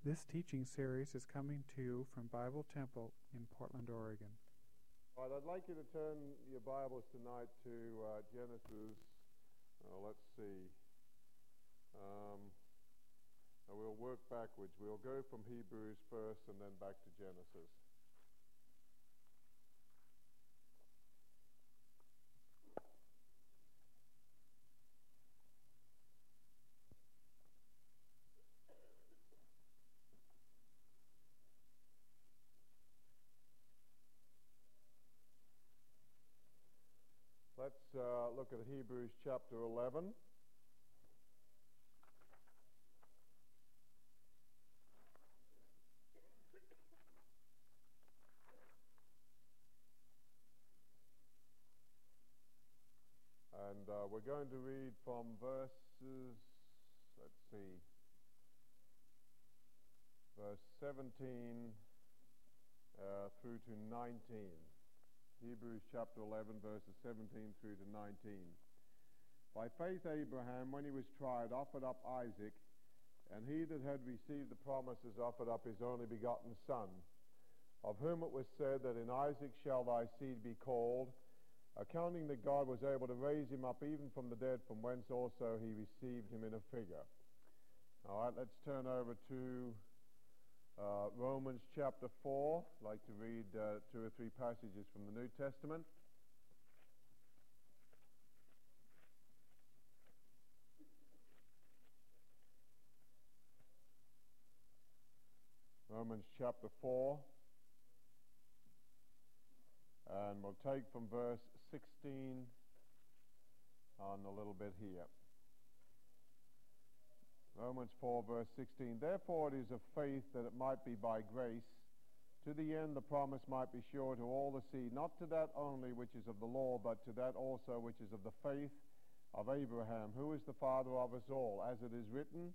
This teaching series is coming to you from Bible Temple in Portland, Oregon. All right, I'd like you to turn your Bibles tonight to uh, Genesis. Uh, let's see. Um, we'll work backwards. We'll go from Hebrews first and then back to Genesis. Let's uh, look at Hebrews chapter 11. And uh, we're going to read from verses, let's see, verse 17 uh, through to 19. Hebrews chapter 11, verses 17 through to 19. By faith, Abraham, when he was tried, offered up Isaac, and he that had received the promises offered up his only begotten Son, of whom it was said that in Isaac shall thy seed be called, accounting that God was able to raise him up even from the dead, from whence also he received him in a figure. All right, let's turn over to uh, Romans chapter 4. I'd like to read uh, two or three passages from the New Testament. Romans chapter 4. And we'll take from verse 16 on a little bit here. Romans 4, verse 16. Therefore it is of faith that it might be by grace, to the end the promise might be sure to all the seed, not to that only which is of the law, but to that also which is of the faith of Abraham, who is the father of us all. As it is written,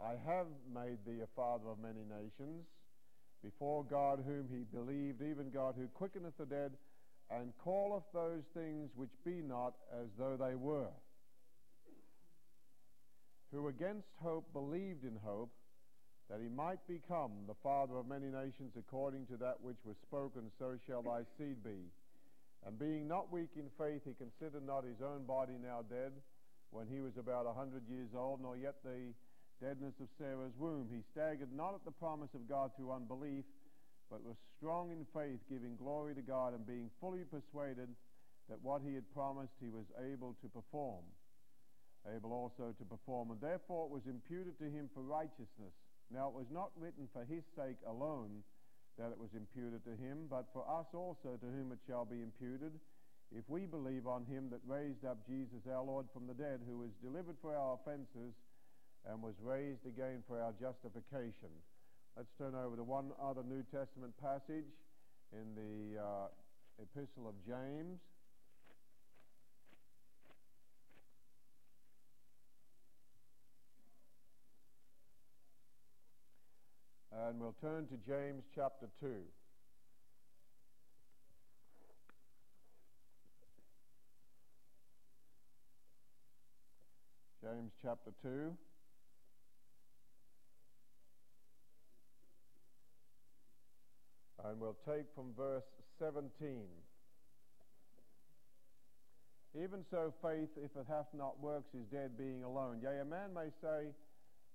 I have made thee a father of many nations, before God whom he believed, even God who quickeneth the dead, and calleth those things which be not as though they were who against hope believed in hope, that he might become the father of many nations according to that which was spoken, so shall thy seed be. And being not weak in faith, he considered not his own body now dead, when he was about a hundred years old, nor yet the deadness of Sarah's womb. He staggered not at the promise of God through unbelief, but was strong in faith, giving glory to God, and being fully persuaded that what he had promised he was able to perform able also to perform, and therefore it was imputed to him for righteousness. Now it was not written for his sake alone that it was imputed to him, but for us also to whom it shall be imputed, if we believe on him that raised up Jesus our Lord from the dead, who was delivered for our offenses and was raised again for our justification. Let's turn over to one other New Testament passage in the uh, Epistle of James. And we'll turn to James chapter 2. James chapter 2. And we'll take from verse 17. Even so, faith, if it hath not works, is dead, being alone. Yea, a man may say,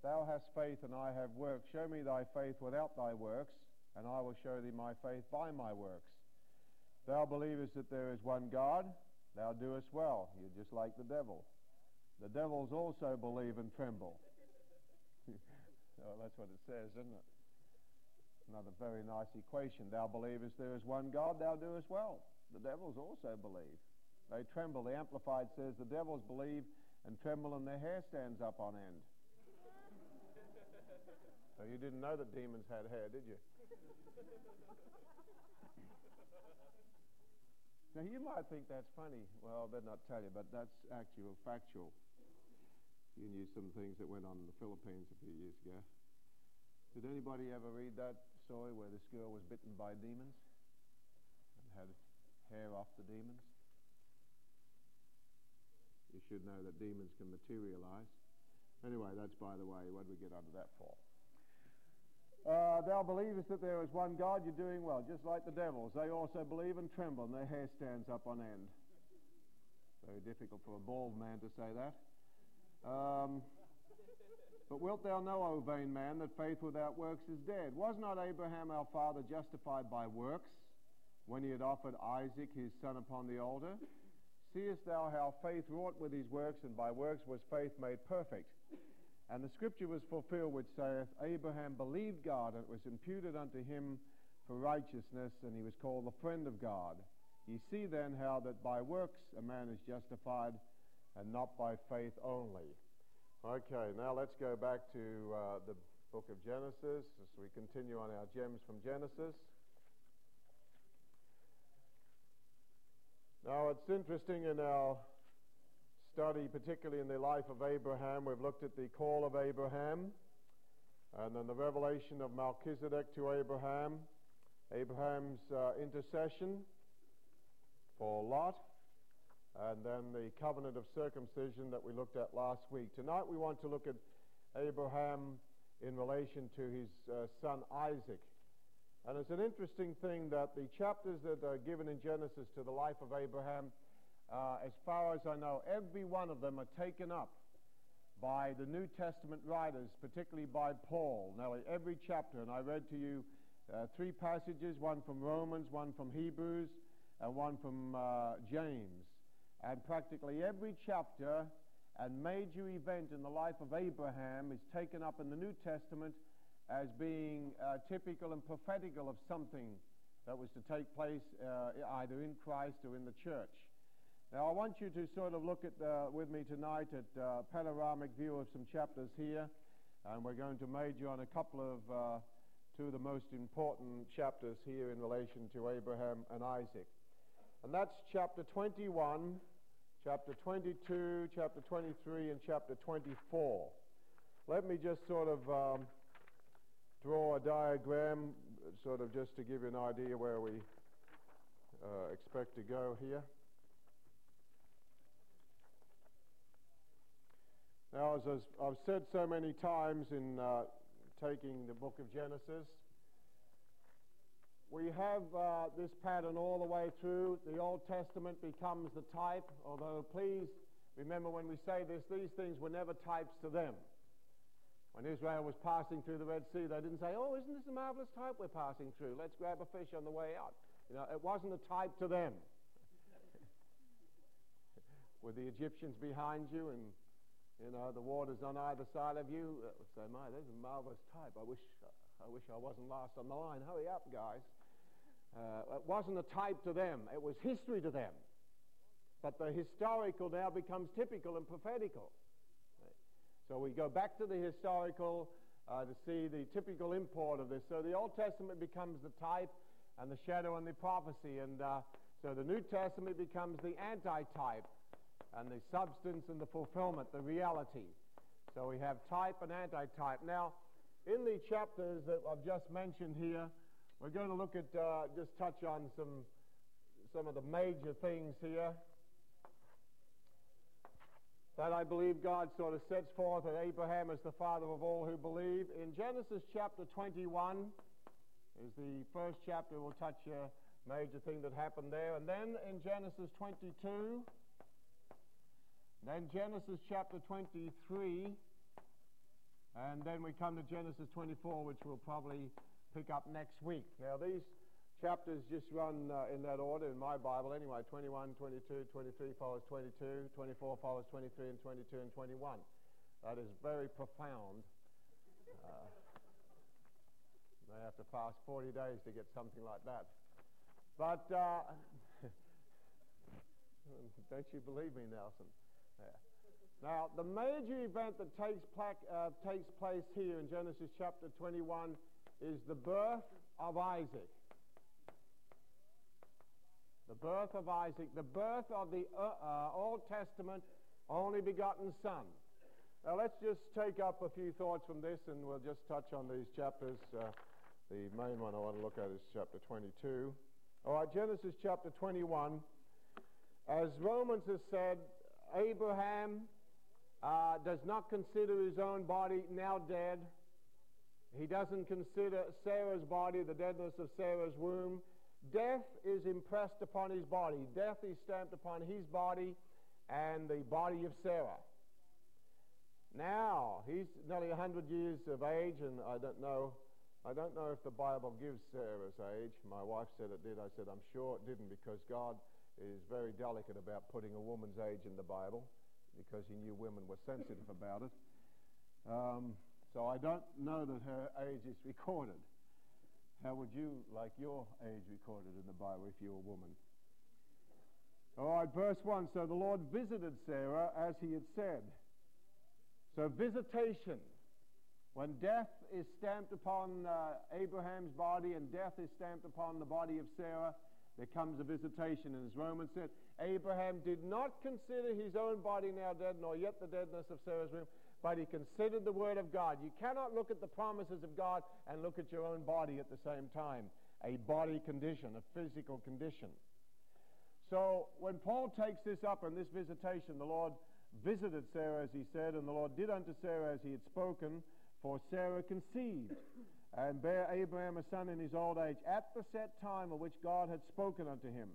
Thou hast faith, and I have works. Show me thy faith without thy works, and I will show thee my faith by my works. Thou believest that there is one God, thou doest well. You're just like the devil. The devils also believe and tremble. oh, that's what it says, isn't it? Another very nice equation. Thou believest there is one God, thou doest well. The devils also believe. They tremble. The Amplified says the devils believe and tremble and their hair stands up on end. You didn't know that demons had hair, did you? now you might think that's funny. Well, I better not tell you, but that's actual, factual. You knew some things that went on in the Philippines a few years ago. Did anybody ever read that story where this girl was bitten by demons and had hair off the demons? You should know that demons can materialize. Anyway, that's by the way. What did we get under that for? Uh, thou believest that there is one God, you're doing well, just like the devils. They also believe and tremble, and their hair stands up on end. Very difficult for a bald man to say that. Um, but wilt thou know, O vain man, that faith without works is dead? Was not Abraham our father justified by works when he had offered Isaac his son upon the altar? Seest thou how faith wrought with his works, and by works was faith made perfect? And the scripture was fulfilled which saith, Abraham believed God, and it was imputed unto him for righteousness, and he was called the friend of God. Ye see then how that by works a man is justified, and not by faith only. Okay, now let's go back to uh, the book of Genesis as we continue on our gems from Genesis. Now, it's interesting in our study, particularly in the life of Abraham, we've looked at the call of Abraham and then the revelation of Melchizedek to Abraham, Abraham's uh, intercession for Lot, and then the covenant of circumcision that we looked at last week. Tonight we want to look at Abraham in relation to his uh, son Isaac. And it's an interesting thing that the chapters that are given in Genesis to the life of Abraham, uh, as far as I know, every one of them are taken up by the New Testament writers, particularly by Paul. Nearly every chapter, and I read to you uh, three passages, one from Romans, one from Hebrews, and one from uh, James. And practically every chapter and major event in the life of Abraham is taken up in the New Testament as being uh, typical and prophetical of something that was to take place uh, either in Christ or in the church. Now, I want you to sort of look at uh, with me tonight at uh, panoramic view of some chapters here, and we're going to major on a couple of uh, two of the most important chapters here in relation to Abraham and Isaac, and that's chapter 21, chapter 22, chapter 23, and chapter 24. Let me just sort of um, draw a diagram, sort of just to give you an idea where we uh, expect to go here. Now, as I've said so many times in uh, taking the book of Genesis, we have uh, this pattern all the way through. The Old Testament becomes the type, although please remember when we say this, these things were never types to them. When Israel was passing through the Red Sea, they didn't say, oh, isn't this a marvelous type we're passing through? Let's grab a fish on the way out. You know, it wasn't a type to them. With the Egyptians behind you and, you know, the waters on either side of you, it would my, there's a marvelous type. I wish, I wish I wasn't last on the line. Hurry up, guys. Uh, it wasn't a type to them. It was history to them. But the historical now becomes typical and prophetical. So we go back to the historical uh, to see the typical import of this. So the Old Testament becomes the type and the shadow and the prophecy. And uh, so the New Testament becomes the anti-type and the substance and the fulfillment, the reality. So we have type and anti-type. Now, in the chapters that I've just mentioned here, we're going to look at, uh, just touch on some, some of the major things here that I believe God sort of sets forth that Abraham is the father of all who believe. In Genesis chapter 21 is the first chapter. We'll touch a major thing that happened there. And then in Genesis 22, then Genesis chapter 23, and then we come to Genesis 24, which we'll probably pick up next week. Now, these chapters just run uh, in that order in my Bible anyway 21, 22, 23 follows 22, 24 follows 23, and 22 and 21. That is very profound. Uh, they have to fast 40 days to get something like that. But uh, don't you believe me, Nelson? Now, the major event that takes, pla- uh, takes place here in Genesis chapter 21 is the birth of Isaac. The birth of Isaac, the birth of the uh, uh, Old Testament only begotten Son. Now let's just take up a few thoughts from this and we'll just touch on these chapters. Uh, the main one I want to look at is chapter 22. All right, Genesis chapter 21. As Romans has said, Abraham uh, does not consider his own body now dead, He doesn't consider Sarah's body, the deadness of Sarah's womb. Death is impressed upon his body. Death is stamped upon his body and the body of Sarah. Now, he's nearly 100 years of age, and I don't know I don't know if the Bible gives Sarah's age. My wife said it did. I said, I'm sure it didn't because God is very delicate about putting a woman's age in the Bible because he knew women were sensitive about it. Um, so I don't know that her age is recorded. How would you like your age recorded in the Bible if you were a woman? All right, verse 1. So the Lord visited Sarah as he had said. So visitation. When death is stamped upon uh, Abraham's body and death is stamped upon the body of Sarah, there comes a visitation. And as Romans said, Abraham did not consider his own body now dead, nor yet the deadness of Sarah's womb, but he considered the word of God. You cannot look at the promises of God and look at your own body at the same time. A body condition, a physical condition. So when Paul takes this up in this visitation, the Lord visited Sarah as he said, and the Lord did unto Sarah as he had spoken. For Sarah conceived and bare Abraham a son in his old age at the set time of which God had spoken unto him.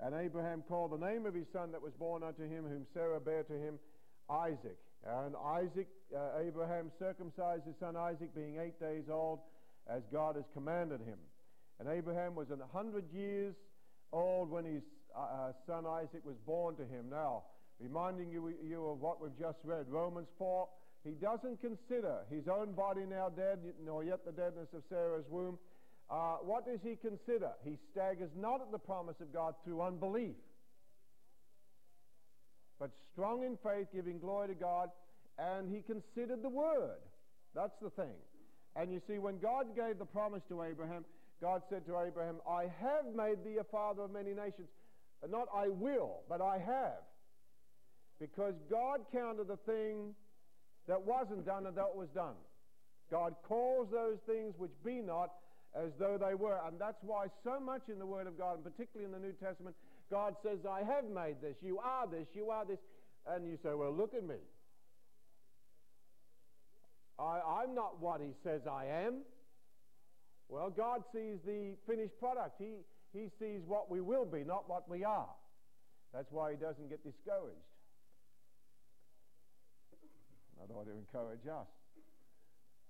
And Abraham called the name of his son that was born unto him, whom Sarah bare to him, Isaac. And Isaac, uh, Abraham circumcised his son Isaac, being eight days old, as God has commanded him. And Abraham was a hundred years old when his uh, uh son Isaac was born to him. Now, reminding you, you of what we've just read, Romans 4 he doesn't consider his own body now dead, nor yet the deadness of Sarah's womb. Uh, what does he consider? He staggers not at the promise of God through unbelief, but strong in faith, giving glory to God, and he considered the word. That's the thing. And you see, when God gave the promise to Abraham, God said to Abraham, I have made thee a father of many nations. Not I will, but I have. Because God counted the thing that wasn't done and that was done. God calls those things which be not as though they were. And that's why so much in the Word of God, and particularly in the New Testament, God says, I have made this. You are this. You are this. And you say, well, look at me. I, I'm not what he says I am. Well, God sees the finished product. He, he sees what we will be, not what we are. That's why he doesn't get discouraged. I ought to encourage us.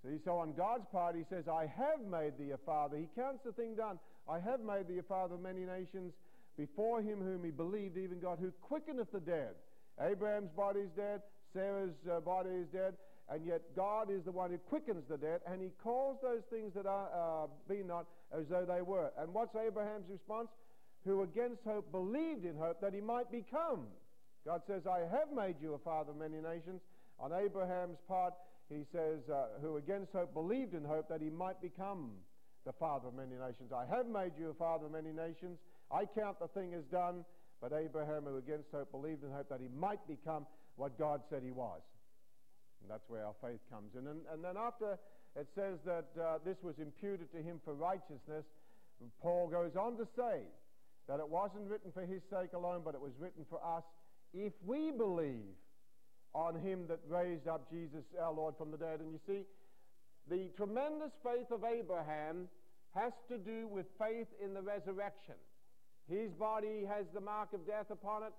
See, so on God's part, he says, I have made thee a father. He counts the thing done. I have made thee a father of many nations before him whom he believed, even God, who quickeneth the dead. Abraham's body is dead, Sarah's uh, body is dead, and yet God is the one who quickens the dead, and he calls those things that are uh, be not as though they were. And what's Abraham's response? Who against hope believed in hope that he might become. God says, I have made you a father of many nations, on Abraham's part, he says, uh, who against hope believed in hope that he might become the father of many nations. I have made you a father of many nations. I count the thing as done. But Abraham, who against hope believed in hope that he might become what God said he was. And that's where our faith comes in. And, and then after it says that uh, this was imputed to him for righteousness, Paul goes on to say that it wasn't written for his sake alone, but it was written for us if we believe on him that raised up Jesus our Lord from the dead. And you see, the tremendous faith of Abraham has to do with faith in the resurrection. His body has the mark of death upon it.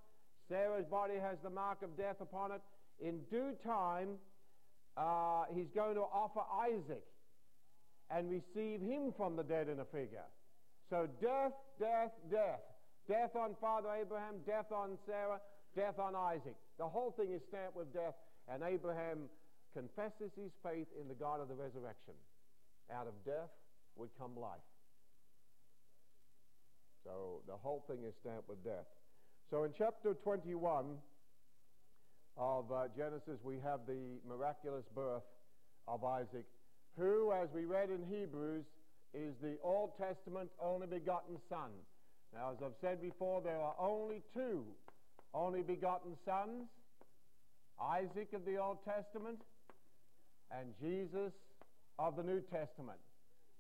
Sarah's body has the mark of death upon it. In due time, uh, he's going to offer Isaac and receive him from the dead in a figure. So death, death, death. Death on Father Abraham, death on Sarah, death on Isaac. The whole thing is stamped with death, and Abraham confesses his faith in the God of the resurrection. Out of death would come life. So the whole thing is stamped with death. So in chapter 21 of uh, Genesis, we have the miraculous birth of Isaac, who, as we read in Hebrews, is the Old Testament only begotten Son. Now, as I've said before, there are only two only begotten sons, Isaac of the Old Testament, and Jesus of the New Testament.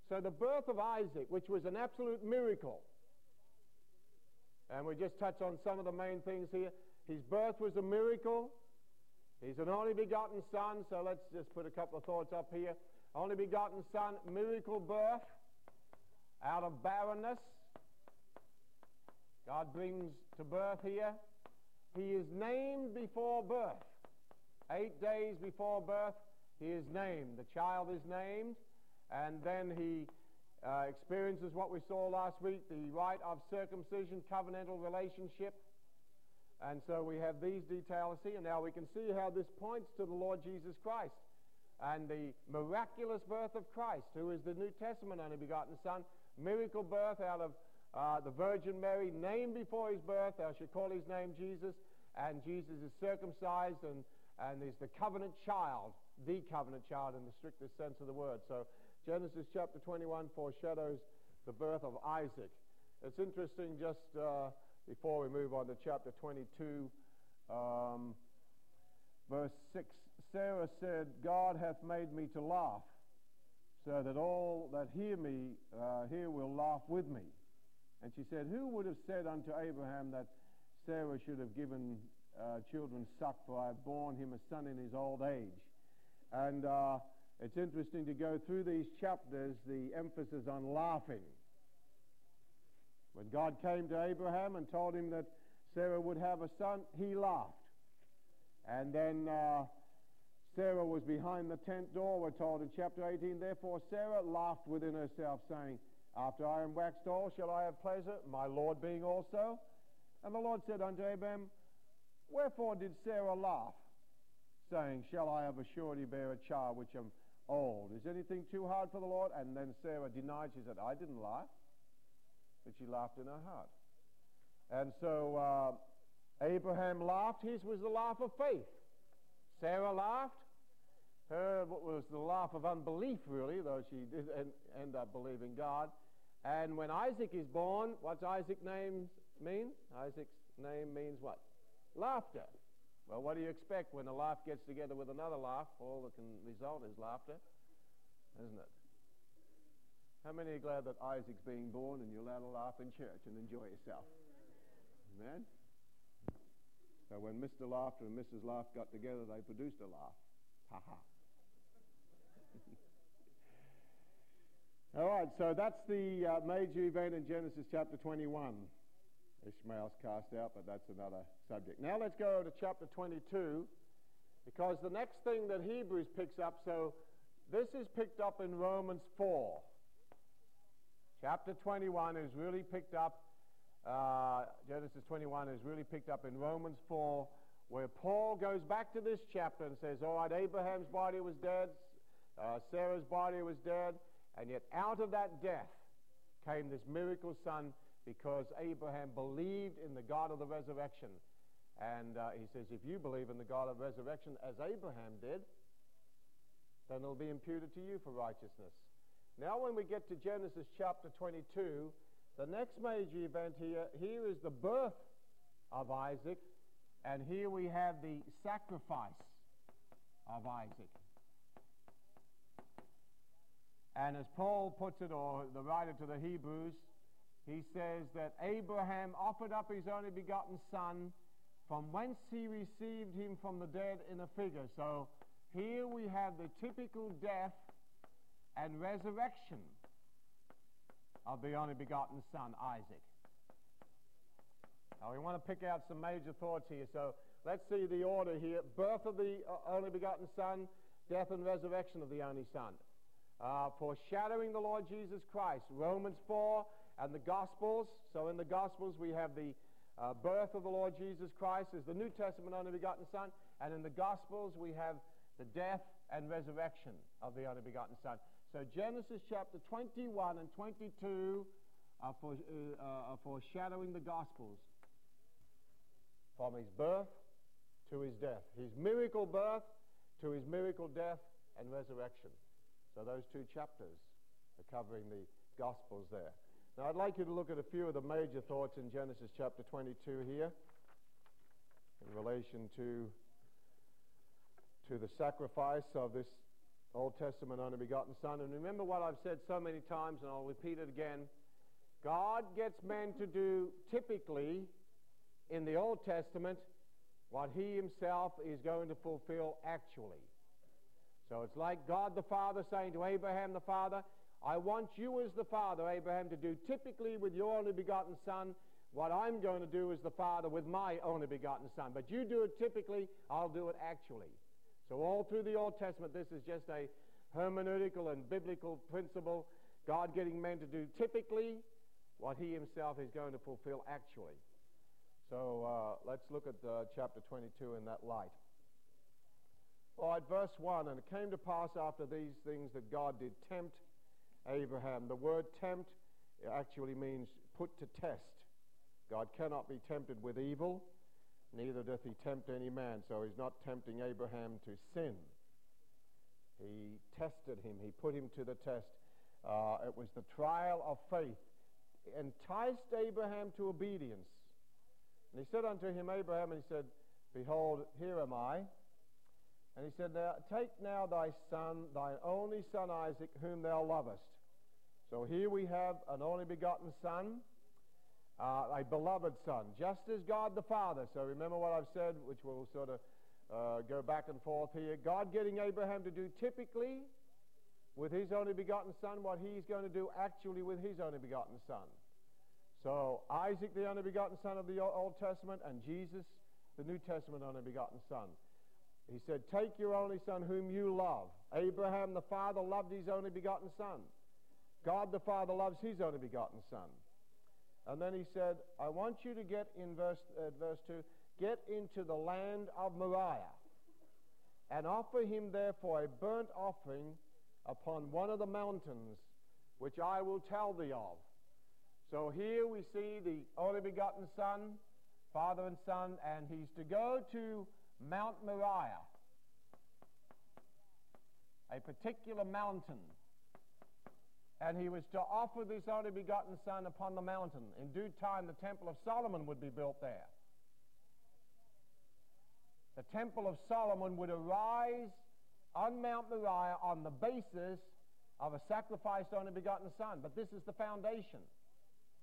So the birth of Isaac, which was an absolute miracle, and we just touch on some of the main things here. His birth was a miracle. He's an only begotten son, so let's just put a couple of thoughts up here. only begotten Son, miracle birth out of barrenness. God brings to birth here. He is named before birth. Eight days before birth, he is named. The child is named, and then he uh, experiences what we saw last week the rite of circumcision, covenantal relationship. And so we have these details here. Now we can see how this points to the Lord Jesus Christ and the miraculous birth of Christ, who is the New Testament only begotten Son, miracle birth out of uh, the Virgin Mary, named before his birth. Thou shalt call his name Jesus. And Jesus is circumcised and, and is the covenant child, the covenant child in the strictest sense of the word. So Genesis chapter 21 foreshadows the birth of Isaac. It's interesting just uh, before we move on to chapter 22, um, verse 6. Sarah said, God hath made me to laugh, so that all that hear me uh, here will laugh with me. And she said, Who would have said unto Abraham that Sarah should have given uh, children suck, for I have borne him a son in his old age? And uh, it's interesting to go through these chapters, the emphasis on laughing. When God came to Abraham and told him that Sarah would have a son, he laughed. And then uh, Sarah was behind the tent door, we're told in chapter 18. Therefore Sarah laughed within herself, saying, after I am waxed old, shall I have pleasure, my Lord being also? And the Lord said unto Abraham, Wherefore did Sarah laugh, saying, Shall I of a surety bear a child which am old? Is anything too hard for the Lord? And then Sarah denied. She said, I didn't laugh. But she laughed in her heart. And so uh, Abraham laughed. His was the laugh of faith. Sarah laughed. Her was the laugh of unbelief, really, though she did end up believing God. And when Isaac is born, what's Isaac's name mean? Isaac's name means what? Laughter. Well, what do you expect when a laugh gets together with another laugh? All that can result is laughter, isn't it? How many are glad that Isaac's being born and you're allowed to laugh in church and enjoy yourself? Amen? So when Mr. Laughter and Mrs. Laugh got together, they produced a laugh. Ha ha. All right, so that's the uh, major event in Genesis chapter 21. Ishmael's cast out, but that's another subject. Now let's go to chapter 22, because the next thing that Hebrews picks up, so this is picked up in Romans 4. Chapter 21 is really picked up, uh, Genesis 21 is really picked up in Romans 4, where Paul goes back to this chapter and says, All right, Abraham's body was dead, uh, Sarah's body was dead. And yet out of that death came this miracle son because Abraham believed in the God of the resurrection. And uh, he says, if you believe in the God of resurrection as Abraham did, then it'll be imputed to you for righteousness. Now when we get to Genesis chapter 22, the next major event here, here is the birth of Isaac, and here we have the sacrifice of Isaac. And as Paul puts it, or the writer to the Hebrews, he says that Abraham offered up his only begotten son, from whence he received him from the dead in a figure. So here we have the typical death and resurrection of the only begotten son, Isaac. Now we want to pick out some major thoughts here. So let's see the order here. Birth of the uh, only begotten son, death and resurrection of the only son uh, foreshadowing the Lord Jesus Christ. Romans 4 and the Gospels. So in the Gospels we have the uh, birth of the Lord Jesus Christ as the New Testament only begotten Son. And in the Gospels we have the death and resurrection of the only begotten Son. So Genesis chapter 21 and 22 are, for, uh, are foreshadowing the Gospels from his birth to his death. His miracle birth to his miracle death and resurrection. So those two chapters are covering the Gospels there. Now I'd like you to look at a few of the major thoughts in Genesis chapter 22 here in relation to, to the sacrifice of this Old Testament only begotten Son. And remember what I've said so many times, and I'll repeat it again. God gets men to do typically in the Old Testament what he himself is going to fulfill actually. So it's like God the Father saying to Abraham the Father, I want you as the Father, Abraham, to do typically with your only begotten Son what I'm going to do as the Father with my only begotten Son. But you do it typically, I'll do it actually. So all through the Old Testament, this is just a hermeneutical and biblical principle. God getting men to do typically what he himself is going to fulfill actually. So uh, let's look at uh, chapter 22 in that light. All right, verse 1 And it came to pass after these things that God did tempt Abraham. The word tempt actually means put to test. God cannot be tempted with evil, neither doth he tempt any man. So he's not tempting Abraham to sin. He tested him, he put him to the test. Uh, it was the trial of faith, enticed Abraham to obedience. And he said unto him, Abraham, and he said, Behold, here am I. And he said, now, Take now thy son, thy only son Isaac, whom thou lovest. So here we have an only begotten son, uh, a beloved son, just as God the Father. So remember what I've said, which will sort of uh, go back and forth here. God getting Abraham to do typically with his only begotten son what he's going to do actually with his only begotten son. So Isaac, the only begotten son of the Old Testament, and Jesus, the New Testament only begotten son. He said, Take your only son whom you love. Abraham the father loved his only begotten son. God the Father loves his only begotten son. And then he said, I want you to get in verse, uh, verse 2, get into the land of Moriah and offer him therefore a burnt offering upon one of the mountains which I will tell thee of. So here we see the only begotten Son, Father and Son, and he's to go to Mount Moriah, a particular mountain. And he was to offer this only begotten Son upon the mountain. In due time, the Temple of Solomon would be built there. The Temple of Solomon would arise on Mount Moriah on the basis of a sacrificed only begotten Son. But this is the foundation,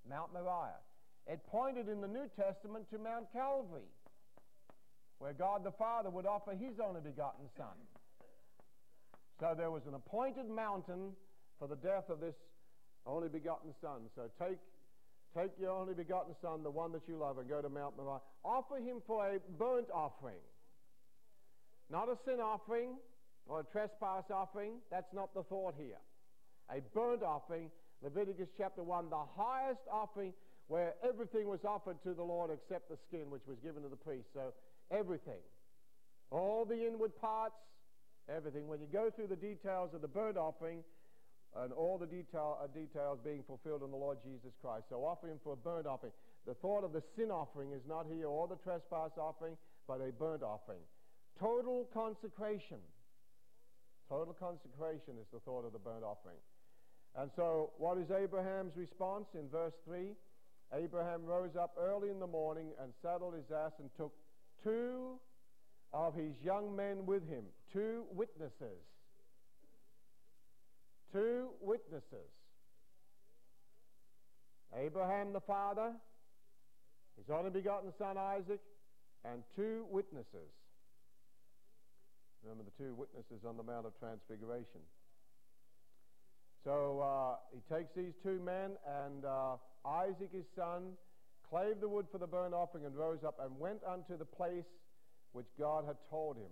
Mount Moriah. It pointed in the New Testament to Mount Calvary where God the Father would offer his only begotten Son. So there was an appointed mountain for the death of this only begotten Son. So take, take your only begotten Son, the one that you love, and go to Mount Moriah. Offer him for a burnt offering. Not a sin offering or a trespass offering. That's not the thought here. A burnt offering, Leviticus chapter 1, the highest offering where everything was offered to the Lord except the skin, which was given to the priest. So Everything. All the inward parts, everything. When you go through the details of the burnt offering, and all the detail, uh, details being fulfilled in the Lord Jesus Christ. So offer him for a burnt offering. The thought of the sin offering is not here, or the trespass offering, but a burnt offering. Total consecration. Total consecration is the thought of the burnt offering. And so, what is Abraham's response in verse 3? Abraham rose up early in the morning and saddled his ass and took two of his young men with him, two witnesses. Two witnesses. Abraham the father, his only begotten son Isaac, and two witnesses. Remember the two witnesses on the Mount of Transfiguration. So uh, he takes these two men, and uh, Isaac his son clave the wood for the burnt offering, and rose up and went unto the place which God had told him.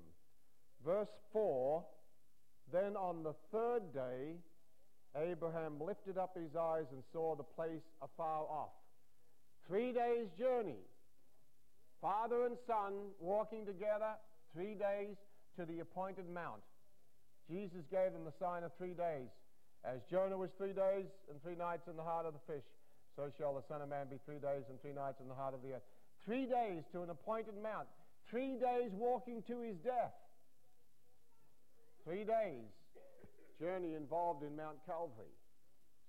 Verse 4 Then on the third day, Abraham lifted up his eyes and saw the place afar off. Three days' journey. Father and son walking together, three days to the appointed mount. Jesus gave them the sign of three days. As Jonah was three days and three nights in the heart of the fish, so shall the Son of Man be three days and three nights in the heart of the earth. Three days to an appointed mount. Three days walking to his death. Three days journey involved in Mount Calvary.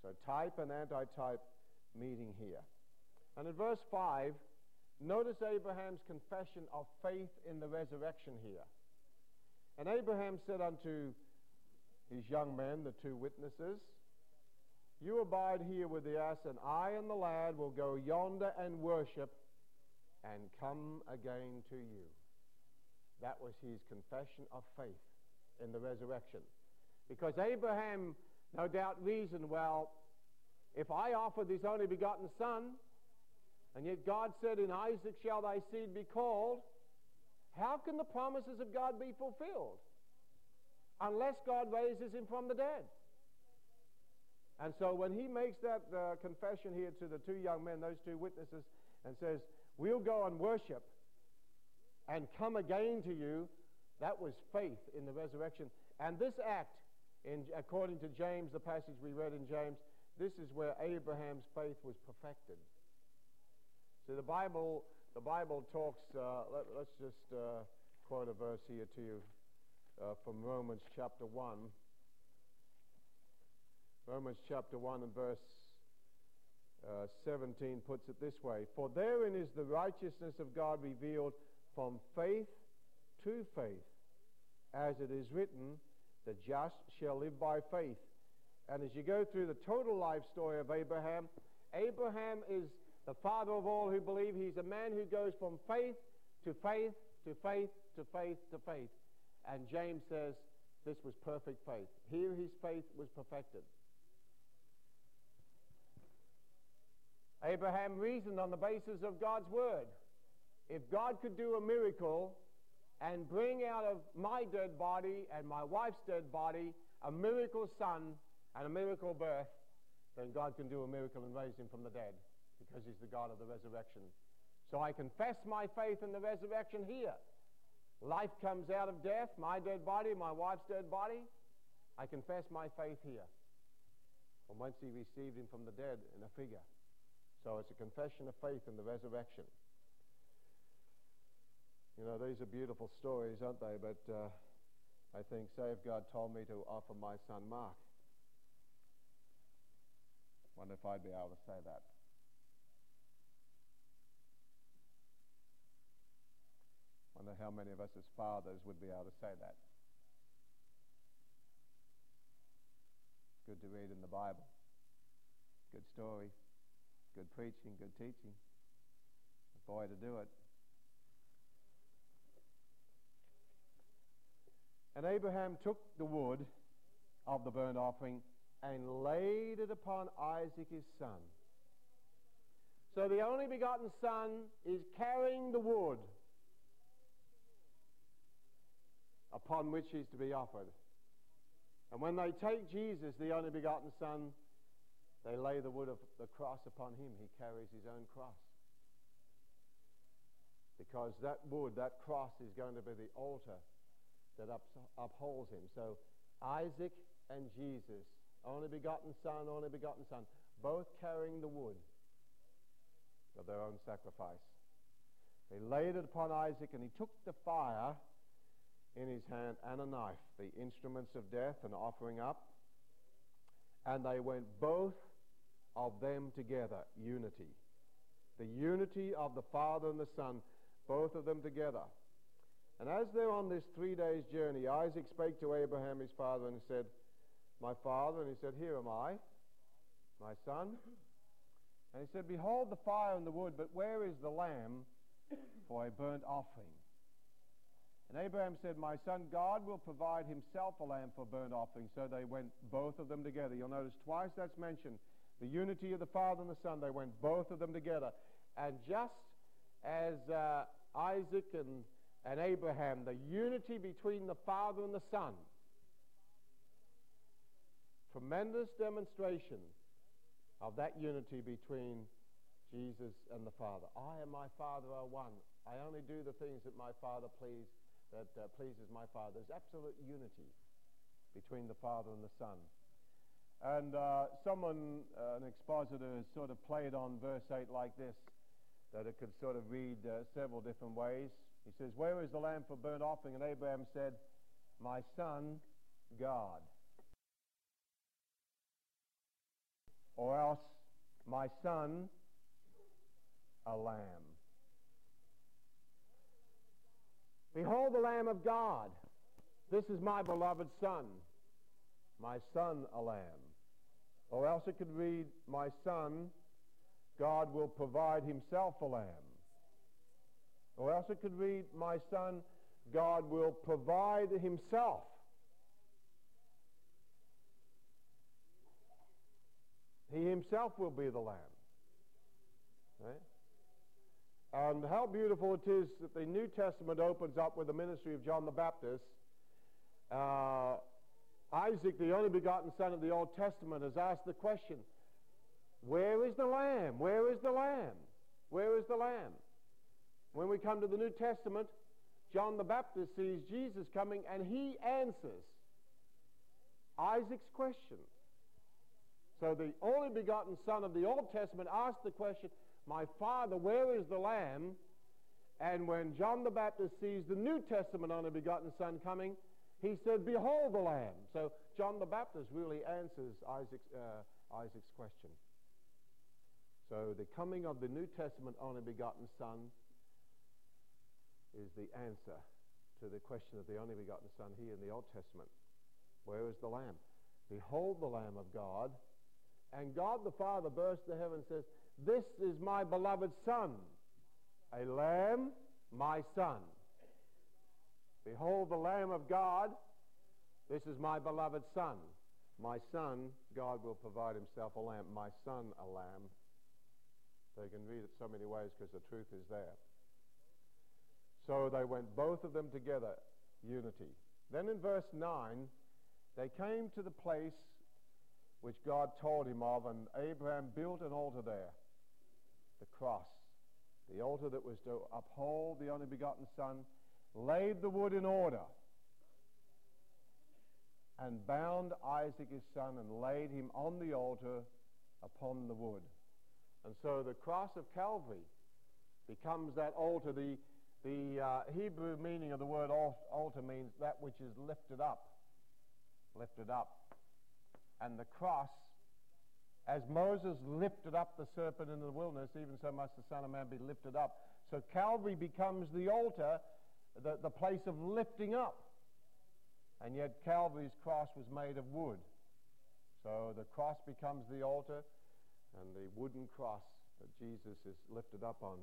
So type and antitype meeting here. And in verse 5, notice Abraham's confession of faith in the resurrection here. And Abraham said unto his young men, the two witnesses, you abide here with the ass, and I and the lad will go yonder and worship and come again to you. That was his confession of faith. in the resurrection. Because Abraham, no doubt, reasoned, well, if I offer this only begotten son, and yet God said, In Isaac shall thy seed be called, how can the promises of God be fulfilled? Unless God raises him from the dead. And so when he makes that uh, confession here to the two young men, those two witnesses, and says, We'll go and worship and come again to you, that was faith in the resurrection. And this act, in, according to James, the passage we read in James, this is where Abraham's faith was perfected. See, the Bible, the Bible talks, uh, let, us just uh, quote a verse here to you uh, from Romans chapter 1. Romans chapter 1 and verse uh, 17 puts it this way For therein is the righteousness of God revealed from faith to faith, as it is written, the just shall live by faith. And as you go through the total life story of Abraham, Abraham is the father of all who believe. He's a man who goes from faith to faith to faith to faith to faith. And James says this was perfect faith. Here his faith was perfected. Abraham reasoned on the basis of God's word. If God could do a miracle and bring out of my dead body and my wife's dead body a miracle son and a miracle birth, then God can do a miracle and raise him from the dead because he's the God of the resurrection. So I confess my faith in the resurrection here. Life comes out of death, my dead body, my wife's dead body. I confess my faith here. From whence he received him from the dead in a figure. So it's a confession of faith in the resurrection. You know, these are beautiful stories, aren't they? But uh, I think, God told me to offer my son Mark, wonder if I'd be able to say that. Wonder how many of us as fathers would be able to say that. Good to read in the Bible. Good story good preaching, good teaching. Boy to do it. And Abraham took the wood of the burnt offering and laid it upon Isaac his son. So the only begotten son is carrying the wood upon which he's to be offered. And when they take Jesus, the only begotten son, they lay the wood of the cross upon him. He carries his own cross. Because that wood, that cross, is going to be the altar that upholds him. So Isaac and Jesus, only begotten son, only begotten son, both carrying the wood of their own sacrifice. They laid it upon Isaac, and he took the fire in his hand and a knife, the instruments of death and offering up. And they went both of them together, unity. The unity of the Father and the Son, both of them together. And as they're on this three days journey, Isaac spake to Abraham his father and he said, My father, and he said, Here am I, my son. And he said, Behold the fire and the wood, but where is the lamb for a burnt offering? And Abraham said, My son, God will provide himself a lamb for burnt offering. So they went both of them together. You'll notice twice that's mentioned the unity of the Father and the Son. They went both of them together. And just as uh, Isaac and, and Abraham, the unity between the Father and the Son, tremendous demonstration of that unity between Jesus and the Father. I and my Father are one. I only do the things that my Father please, that uh, pleases my Father. There's absolute unity between the Father and the Son. And uh, someone, uh, an expositor, has sort of played on verse 8 like this, that it could sort of read uh, several different ways. He says, Where is the lamb for burnt offering? And Abraham said, My son, God. Or else, My son, a lamb. Behold the Lamb of God. This is my beloved Son, my Son, a lamb. Or else it could read, My son, God will provide himself a lamb. Or else it could read, My son, God will provide himself. He himself will be the lamb. Right? And how beautiful it is that the New Testament opens up with the ministry of John the Baptist. Uh, Isaac, the only begotten son of the Old Testament, has asked the question, where is the lamb? Where is the lamb? Where is the lamb? When we come to the New Testament, John the Baptist sees Jesus coming and he answers Isaac's question. So the only begotten son of the Old Testament asked the question, My father, where is the lamb? And when John the Baptist sees the New Testament only begotten son coming, he said, Behold the lamb. So John the Baptist really answers Isaac's, uh, Isaac's question. So the coming of the New Testament only begotten son is the answer to the question of the only begotten son here in the Old Testament. Where is the lamb? Behold the Lamb of God. And God the Father bursts to heaven and says, This is my beloved Son, a lamb, my son. Behold the Lamb of God. This is my beloved Son. My son, God will provide himself a lamb. My son, a lamb. They can read it so many ways because the truth is there. So they went both of them together, unity. Then in verse 9, they came to the place which God told him of, and Abraham built an altar there, the cross, the altar that was to uphold the only begotten Son, laid the wood in order, and bound Isaac his son, and laid him on the altar upon the wood. And so the cross of Calvary becomes that altar. The, the uh, Hebrew meaning of the word altar means that which is lifted up lifted up. And the cross, as Moses lifted up the serpent in the wilderness, even so must the Son of Man be lifted up. So Calvary becomes the altar, the, the place of lifting up. And yet Calvary's cross was made of wood. So the cross becomes the altar, and the wooden cross that Jesus is lifted up on,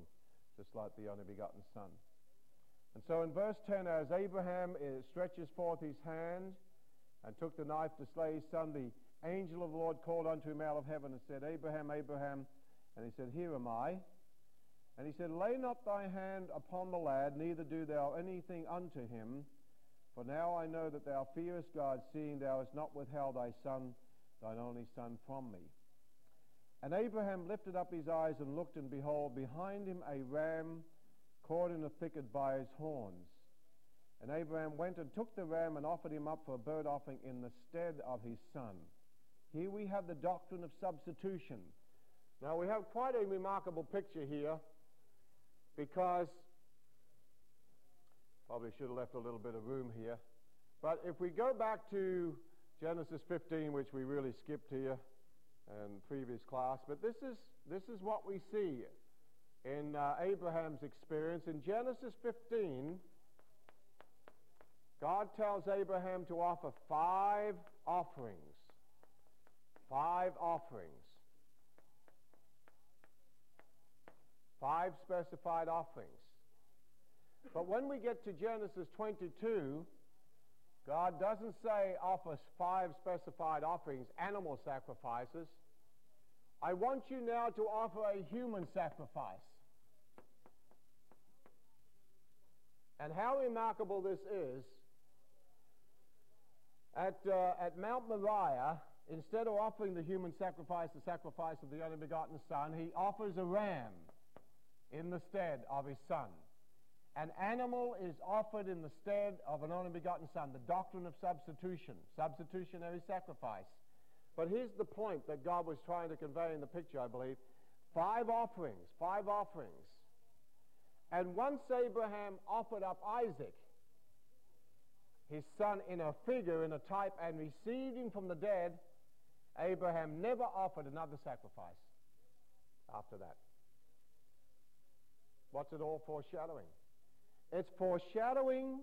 just like the only begotten Son. And so in verse 10, as Abraham stretches forth his hand, and took the knife to slay his son, the angel of the Lord called unto him out of heaven and said, Abraham, Abraham. And he said, Here am I. And he said, Lay not thy hand upon the lad, neither do thou anything unto him. For now I know that thou fearest God, seeing thou hast not withheld thy son, thine only son, from me. And Abraham lifted up his eyes and looked, and behold, behind him a ram caught in a thicket by his horns. And Abraham went and took the ram and offered him up for a burnt offering in the stead of his son. Here we have the doctrine of substitution. Now we have quite a remarkable picture here because probably should have left a little bit of room here. But if we go back to Genesis 15, which we really skipped here in previous class, but this is, this is what we see in uh, Abraham's experience. In Genesis 15, God tells Abraham to offer five offerings. Five offerings. Five specified offerings. But when we get to Genesis 22, God doesn't say offer five specified offerings, animal sacrifices. I want you now to offer a human sacrifice. And how remarkable this is at, uh, at Mount Moriah, instead of offering the human sacrifice, the sacrifice of the only begotten Son, he offers a ram in the stead of his Son. An animal is offered in the stead of an only begotten Son, the doctrine of substitution, substitutionary sacrifice. But here's the point that God was trying to convey in the picture, I believe. Five offerings, five offerings. And once Abraham offered up Isaac, his son in a figure, in a type, and received him from the dead, Abraham never offered another sacrifice after that. What's it all foreshadowing? It's foreshadowing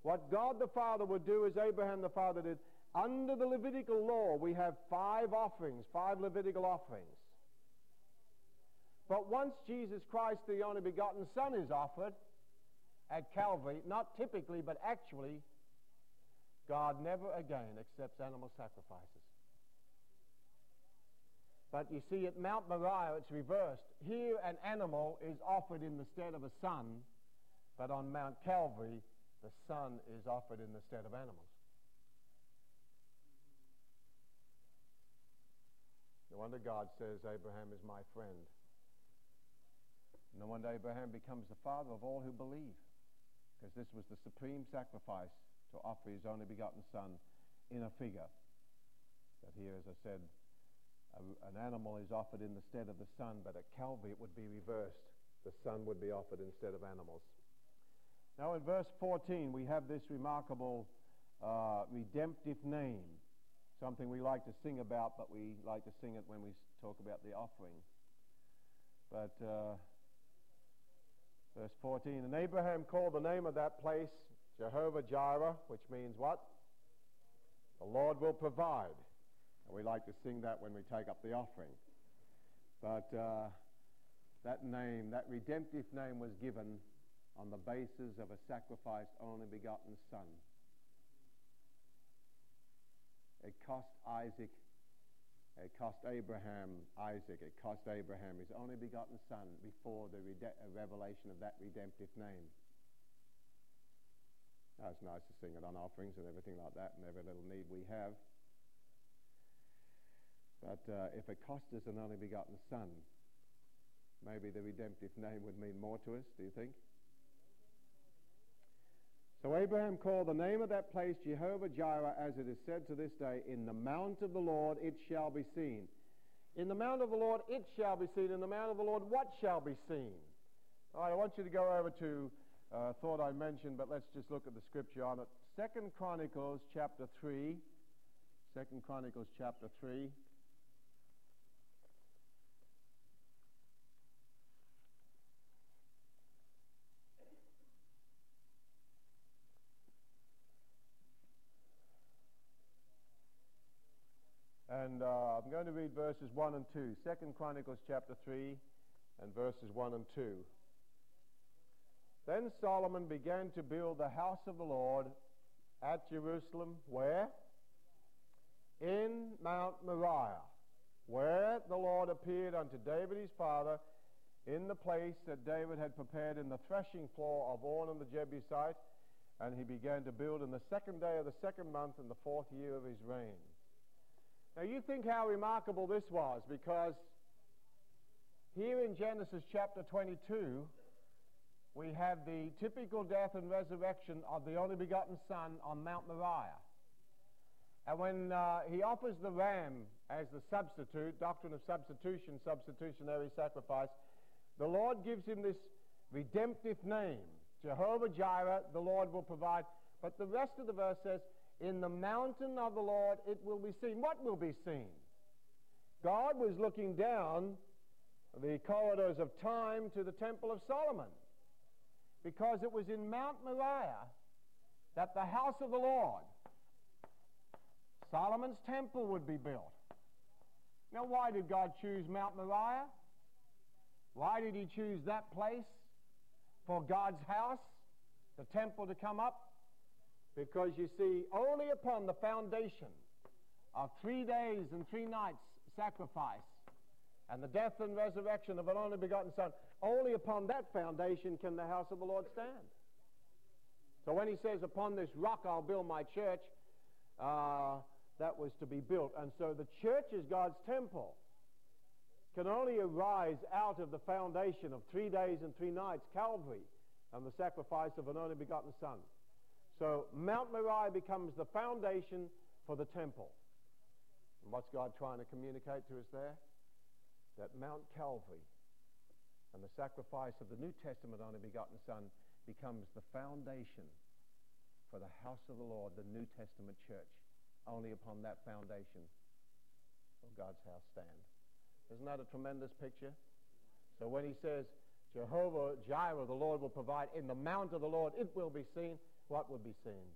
what God the Father would do as Abraham the Father did. Under the Levitical law, we have five offerings, five Levitical offerings. But once Jesus Christ, the only begotten Son, is offered, at Calvary, not typically, but actually, God never again accepts animal sacrifices. But you see, at Mount Moriah, it's reversed. Here, an animal is offered in the stead of a son, but on Mount Calvary, the son is offered in the stead of animals. No wonder God says Abraham is my friend. No wonder Abraham becomes the father of all who believe, because this was the supreme sacrifice to offer his only begotten son in a figure. That here, as I said, a, an animal is offered in the stead of the son, but at Calvary it would be reversed. The son would be offered instead of animals. Now, in verse 14, we have this remarkable uh, redemptive name, something we like to sing about, but we like to sing it when we talk about the offering. But uh, verse 14, and Abraham called the name of that place Jehovah Jireh, which means what? The Lord will provide. And we like to sing that when we take up the offering. But uh, that name, that redemptive name, was given on the basis of a sacrificed only begotten Son. It cost Isaac, it cost Abraham Isaac, it cost Abraham his only begotten Son before the rede- revelation of that redemptive name. Now, it's nice to sing it on offerings and everything like that and every little need we have. But uh, if it cost us an only begotten Son, maybe the redemptive name would mean more to us, do you think? So Abraham called the name of that place Jehovah Jireh, as it is said to this day, In the mount of the Lord it shall be seen. In the mount of the Lord it shall be seen. In the mount of the Lord what shall be seen? All right, I want you to go over to, uh, thought I mentioned, but let's just look at the scripture on it. Second Chronicles chapter 3. Second Chronicles chapter 3. And uh, I'm going to read verses 1 and 2. Second Chronicles chapter 3 and verses 1 and 2. Then Solomon began to build the house of the Lord at Jerusalem. Where? In Mount Moriah, where the Lord appeared unto David his father in the place that David had prepared in the threshing floor of Ornan the Jebusite. And he began to build in the second day of the second month in the fourth year of his reign. Now, you think how remarkable this was because here in Genesis chapter 22, we have the typical death and resurrection of the only begotten Son on Mount Moriah. And when uh, he offers the ram as the substitute, doctrine of substitution, substitutionary sacrifice, the Lord gives him this redemptive name Jehovah Jireh, the Lord will provide. But the rest of the verse says, in the mountain of the Lord it will be seen. What will be seen? God was looking down the corridors of time to the Temple of Solomon because it was in Mount Moriah that the house of the Lord, Solomon's temple, would be built. Now, why did God choose Mount Moriah? Why did he choose that place for God's house, the temple to come up? Because you see, only upon the foundation of three days and three nights sacrifice and the death and resurrection of an only begotten Son, only upon that foundation can the house of the Lord stand. So when he says, Upon this rock I'll build my church, uh, that was to be built. And so the church is God's temple. Can only arise out of the foundation of three days and three nights, Calvary, and the sacrifice of an only begotten Son. So Mount Moriah becomes the foundation for the temple. And what's God trying to communicate to us there? That Mount Calvary and the sacrifice of the New Testament only begotten Son becomes the foundation for the house of the Lord, the New Testament church. Only upon that foundation will God's house stand. Isn't that a tremendous picture? So when he says, Jehovah Jireh, the Lord will provide, in the mount of the Lord it will be seen, what would be seen?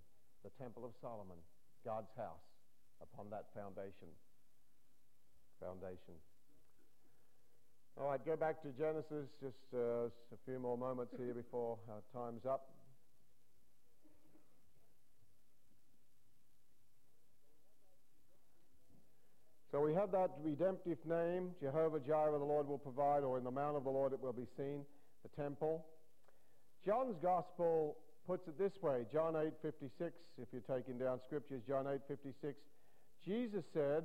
The Temple of Solomon, God's house, upon that foundation. Foundation. All right, go back to Genesis, just uh, a few more moments here before our time's up. So we have that redemptive name, Jehovah Jireh, the Lord will provide, or in the mount of the Lord it will be seen, the temple. John's gospel puts it this way, John 8:56, if you're taking down scriptures, John 8:56, Jesus said,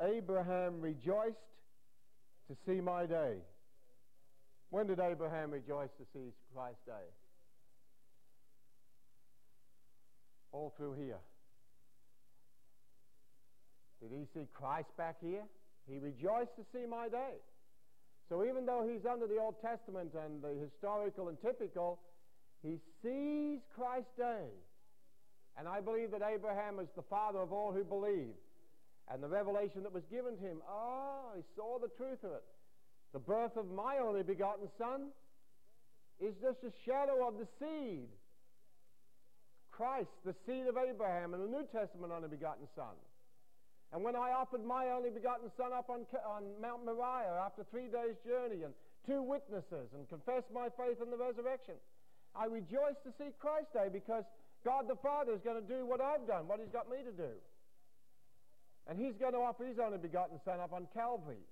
Abraham rejoiced to see my day. When did Abraham rejoice to see Christ's day? All through here. Did he see Christ back here? He rejoiced to see my day. So even though he's under the Old Testament and the historical and typical, he sees Christ's day. And I believe that Abraham is the father of all who believe. And the revelation that was given to him, ah, oh, he saw the truth of it. The birth of my only begotten son is just a shadow of the seed. Christ, the seed of Abraham, and the New Testament only begotten son. And when I offered my only begotten son up on, on Mount Moriah after three days' journey and two witnesses and confessed my faith in the resurrection, I rejoiced to see Christ Day because God the Father is going to do what I've done, what He's got me to do. And He's going to offer His only begotten Son up on Calvary.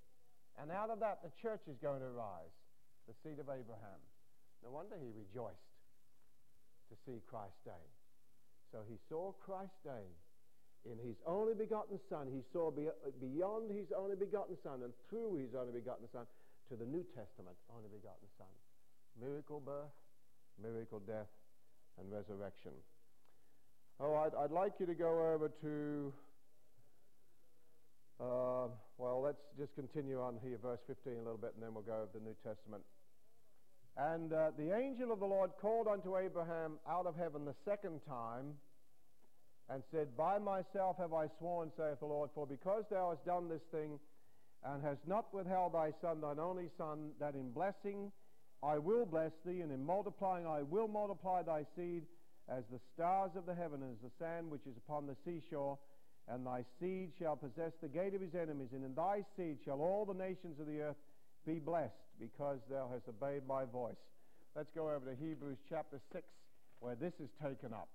And out of that, the church is going to rise, the seed of Abraham. No wonder He rejoiced to see Christ Day. So He saw Christ Day in his only begotten Son, he saw beyond his only begotten Son and through his only begotten Son to the New Testament only begotten Son. Miracle birth, miracle death, and resurrection. Oh, I'd, I'd like you to go over to, uh, well, let's just continue on here, verse 15 a little bit, and then we'll go over the New Testament. And uh, the angel of the Lord called unto Abraham out of heaven the second time and said, By myself have I sworn, saith the Lord, for because thou hast done this thing, and hast not withheld thy son, thine only son, that in blessing I will bless thee, and in multiplying I will multiply thy seed as the stars of the heaven, and as the sand which is upon the seashore. And thy seed shall possess the gate of his enemies, and in thy seed shall all the nations of the earth be blessed, because thou hast obeyed my voice. Let's go over to Hebrews chapter 6, where this is taken up.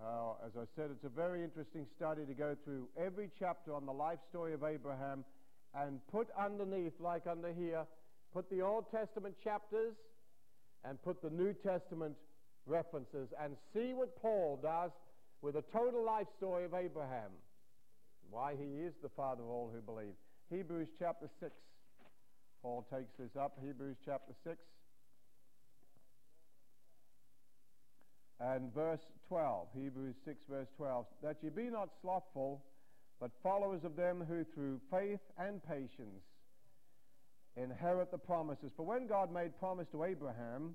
Uh, as I said, it's a very interesting study to go through every chapter on the life story of Abraham and put underneath, like under here, put the Old Testament chapters and put the New Testament references and see what Paul does with the total life story of Abraham. Why he is the father of all who believe. Hebrews chapter 6. Paul takes this up. Hebrews chapter 6. and verse 12, Hebrews 6, verse 12, that ye be not slothful, but followers of them who through faith and patience inherit the promises. For when God made promise to Abraham,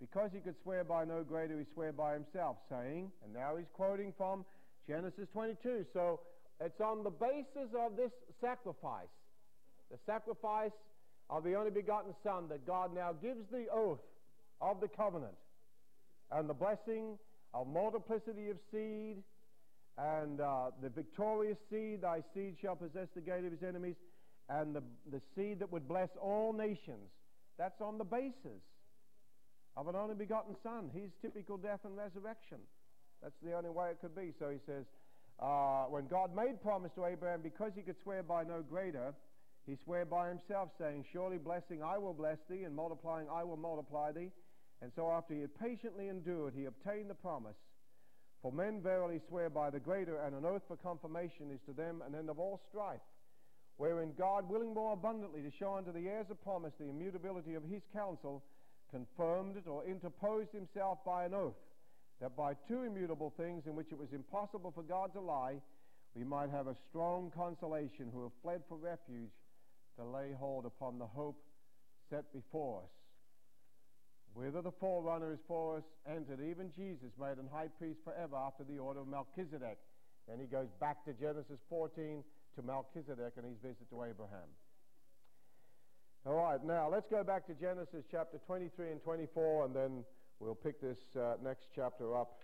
because he could swear by no greater, he swore by himself, saying, and now he's quoting from Genesis 22. So it's on the basis of this sacrifice, the sacrifice of the only begotten Son, that God now gives the oath of the covenant and the blessing of multiplicity of seed, and uh, the victorious seed, thy seed shall possess the gate of his enemies, and the, the seed that would bless all nations. That's on the basis of an only begotten Son. He's typical death and resurrection. That's the only way it could be. So he says, uh, when God made promise to Abraham, because he could swear by no greater, he swore by himself, saying, Surely blessing I will bless thee, and multiplying I will multiply thee. And so after he had patiently endured, he obtained the promise. For men verily swear by the greater, and an oath for confirmation is to them an end of all strife, wherein God, willing more abundantly to show unto the heirs of promise the immutability of his counsel, confirmed it or interposed himself by an oath, that by two immutable things in which it was impossible for God to lie, we might have a strong consolation who have fled for refuge to lay hold upon the hope set before us. Whither the forerunner is for us entered, even Jesus made an high priest forever after the order of Melchizedek. And he goes back to Genesis 14 to Melchizedek and his visit to Abraham. All right, now let's go back to Genesis chapter 23 and 24, and then we'll pick this uh, next chapter up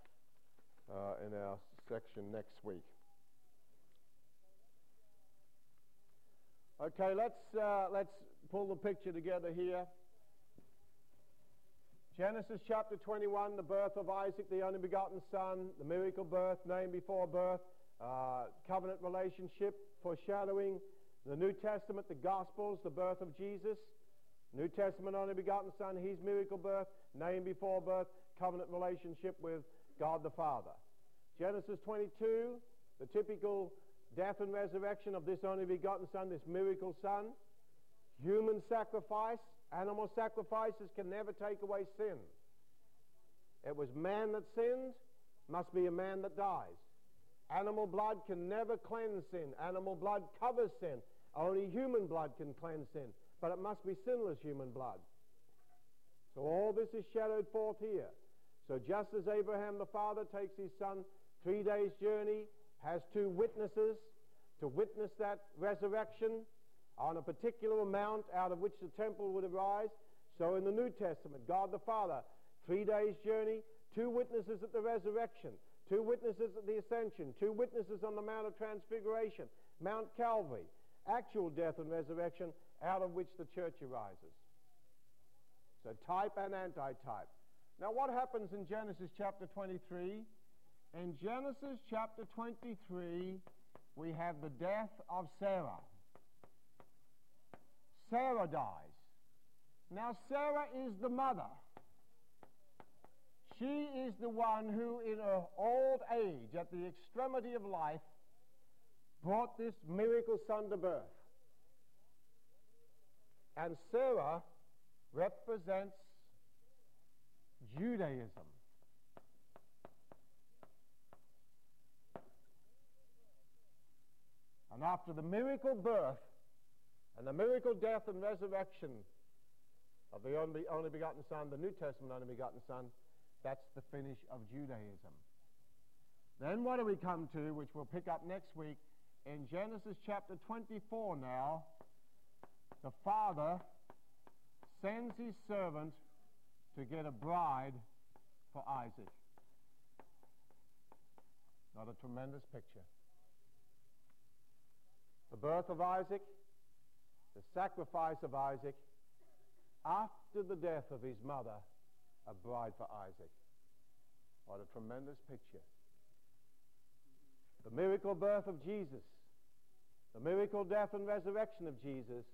uh, in our section next week. Okay, let's, uh, let's pull the picture together here. Genesis chapter 21, the birth of Isaac, the only begotten son, the miracle birth, name before birth, uh, covenant relationship, foreshadowing the New Testament, the Gospels, the birth of Jesus. New Testament, only begotten Son, His miracle birth, name before birth, covenant relationship with God the Father. Genesis 22, the typical death and resurrection of this only begotten Son, this miracle Son. Human sacrifice, animal sacrifices can never take away sin. It was man that sinned, must be a man that dies. Animal blood can never cleanse sin. Animal blood covers sin. Only human blood can cleanse sin. But it must be sinless human blood. So all this is shadowed forth here. So just as Abraham the father takes his son three days' journey, has two witnesses to witness that resurrection on a particular amount out of which the temple would arise, so in the New Testament, God the Father, three days' journey, two witnesses at the resurrection, two witnesses at the ascension, two witnesses on the Mount of Transfiguration, Mount Calvary, actual death and resurrection out of which the church arises. So type and antitype. Now what happens in Genesis chapter 23? In Genesis chapter 23, we have the death of Sarah. Sarah dies. Now Sarah is the mother. She is the one who, in her old age, at the extremity of life, brought this miracle son to birth. And Sarah represents Judaism. And after the miracle birth and the miracle death and resurrection of the only, only begotten Son, the New Testament only begotten Son, that's the finish of Judaism. Then what do we come to, which we'll pick up next week, in Genesis chapter 24 now, the father sends his servant to get a bride for Isaac. Not a tremendous picture. The birth of Isaac, the sacrifice of Isaac, after the death of his mother, a bride for Isaac. What a tremendous picture. The miracle birth of Jesus, the miracle death and resurrection of Jesus,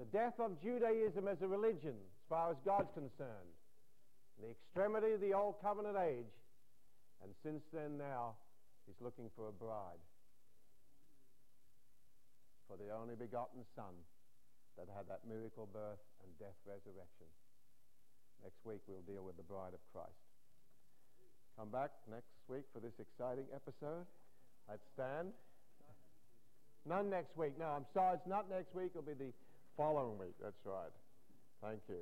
the death of Judaism as a religion, as far as God's concerned, the extremity of the old covenant age, and since then now, he's looking for a bride for the only begotten Son that had that miracle birth and death resurrection. Next week we'll deal with the bride of Christ. Come back next week for this exciting episode. Let's stand. None next week. No, I'm sorry, it's not next week. It'll be the following week. That's right. Thank you.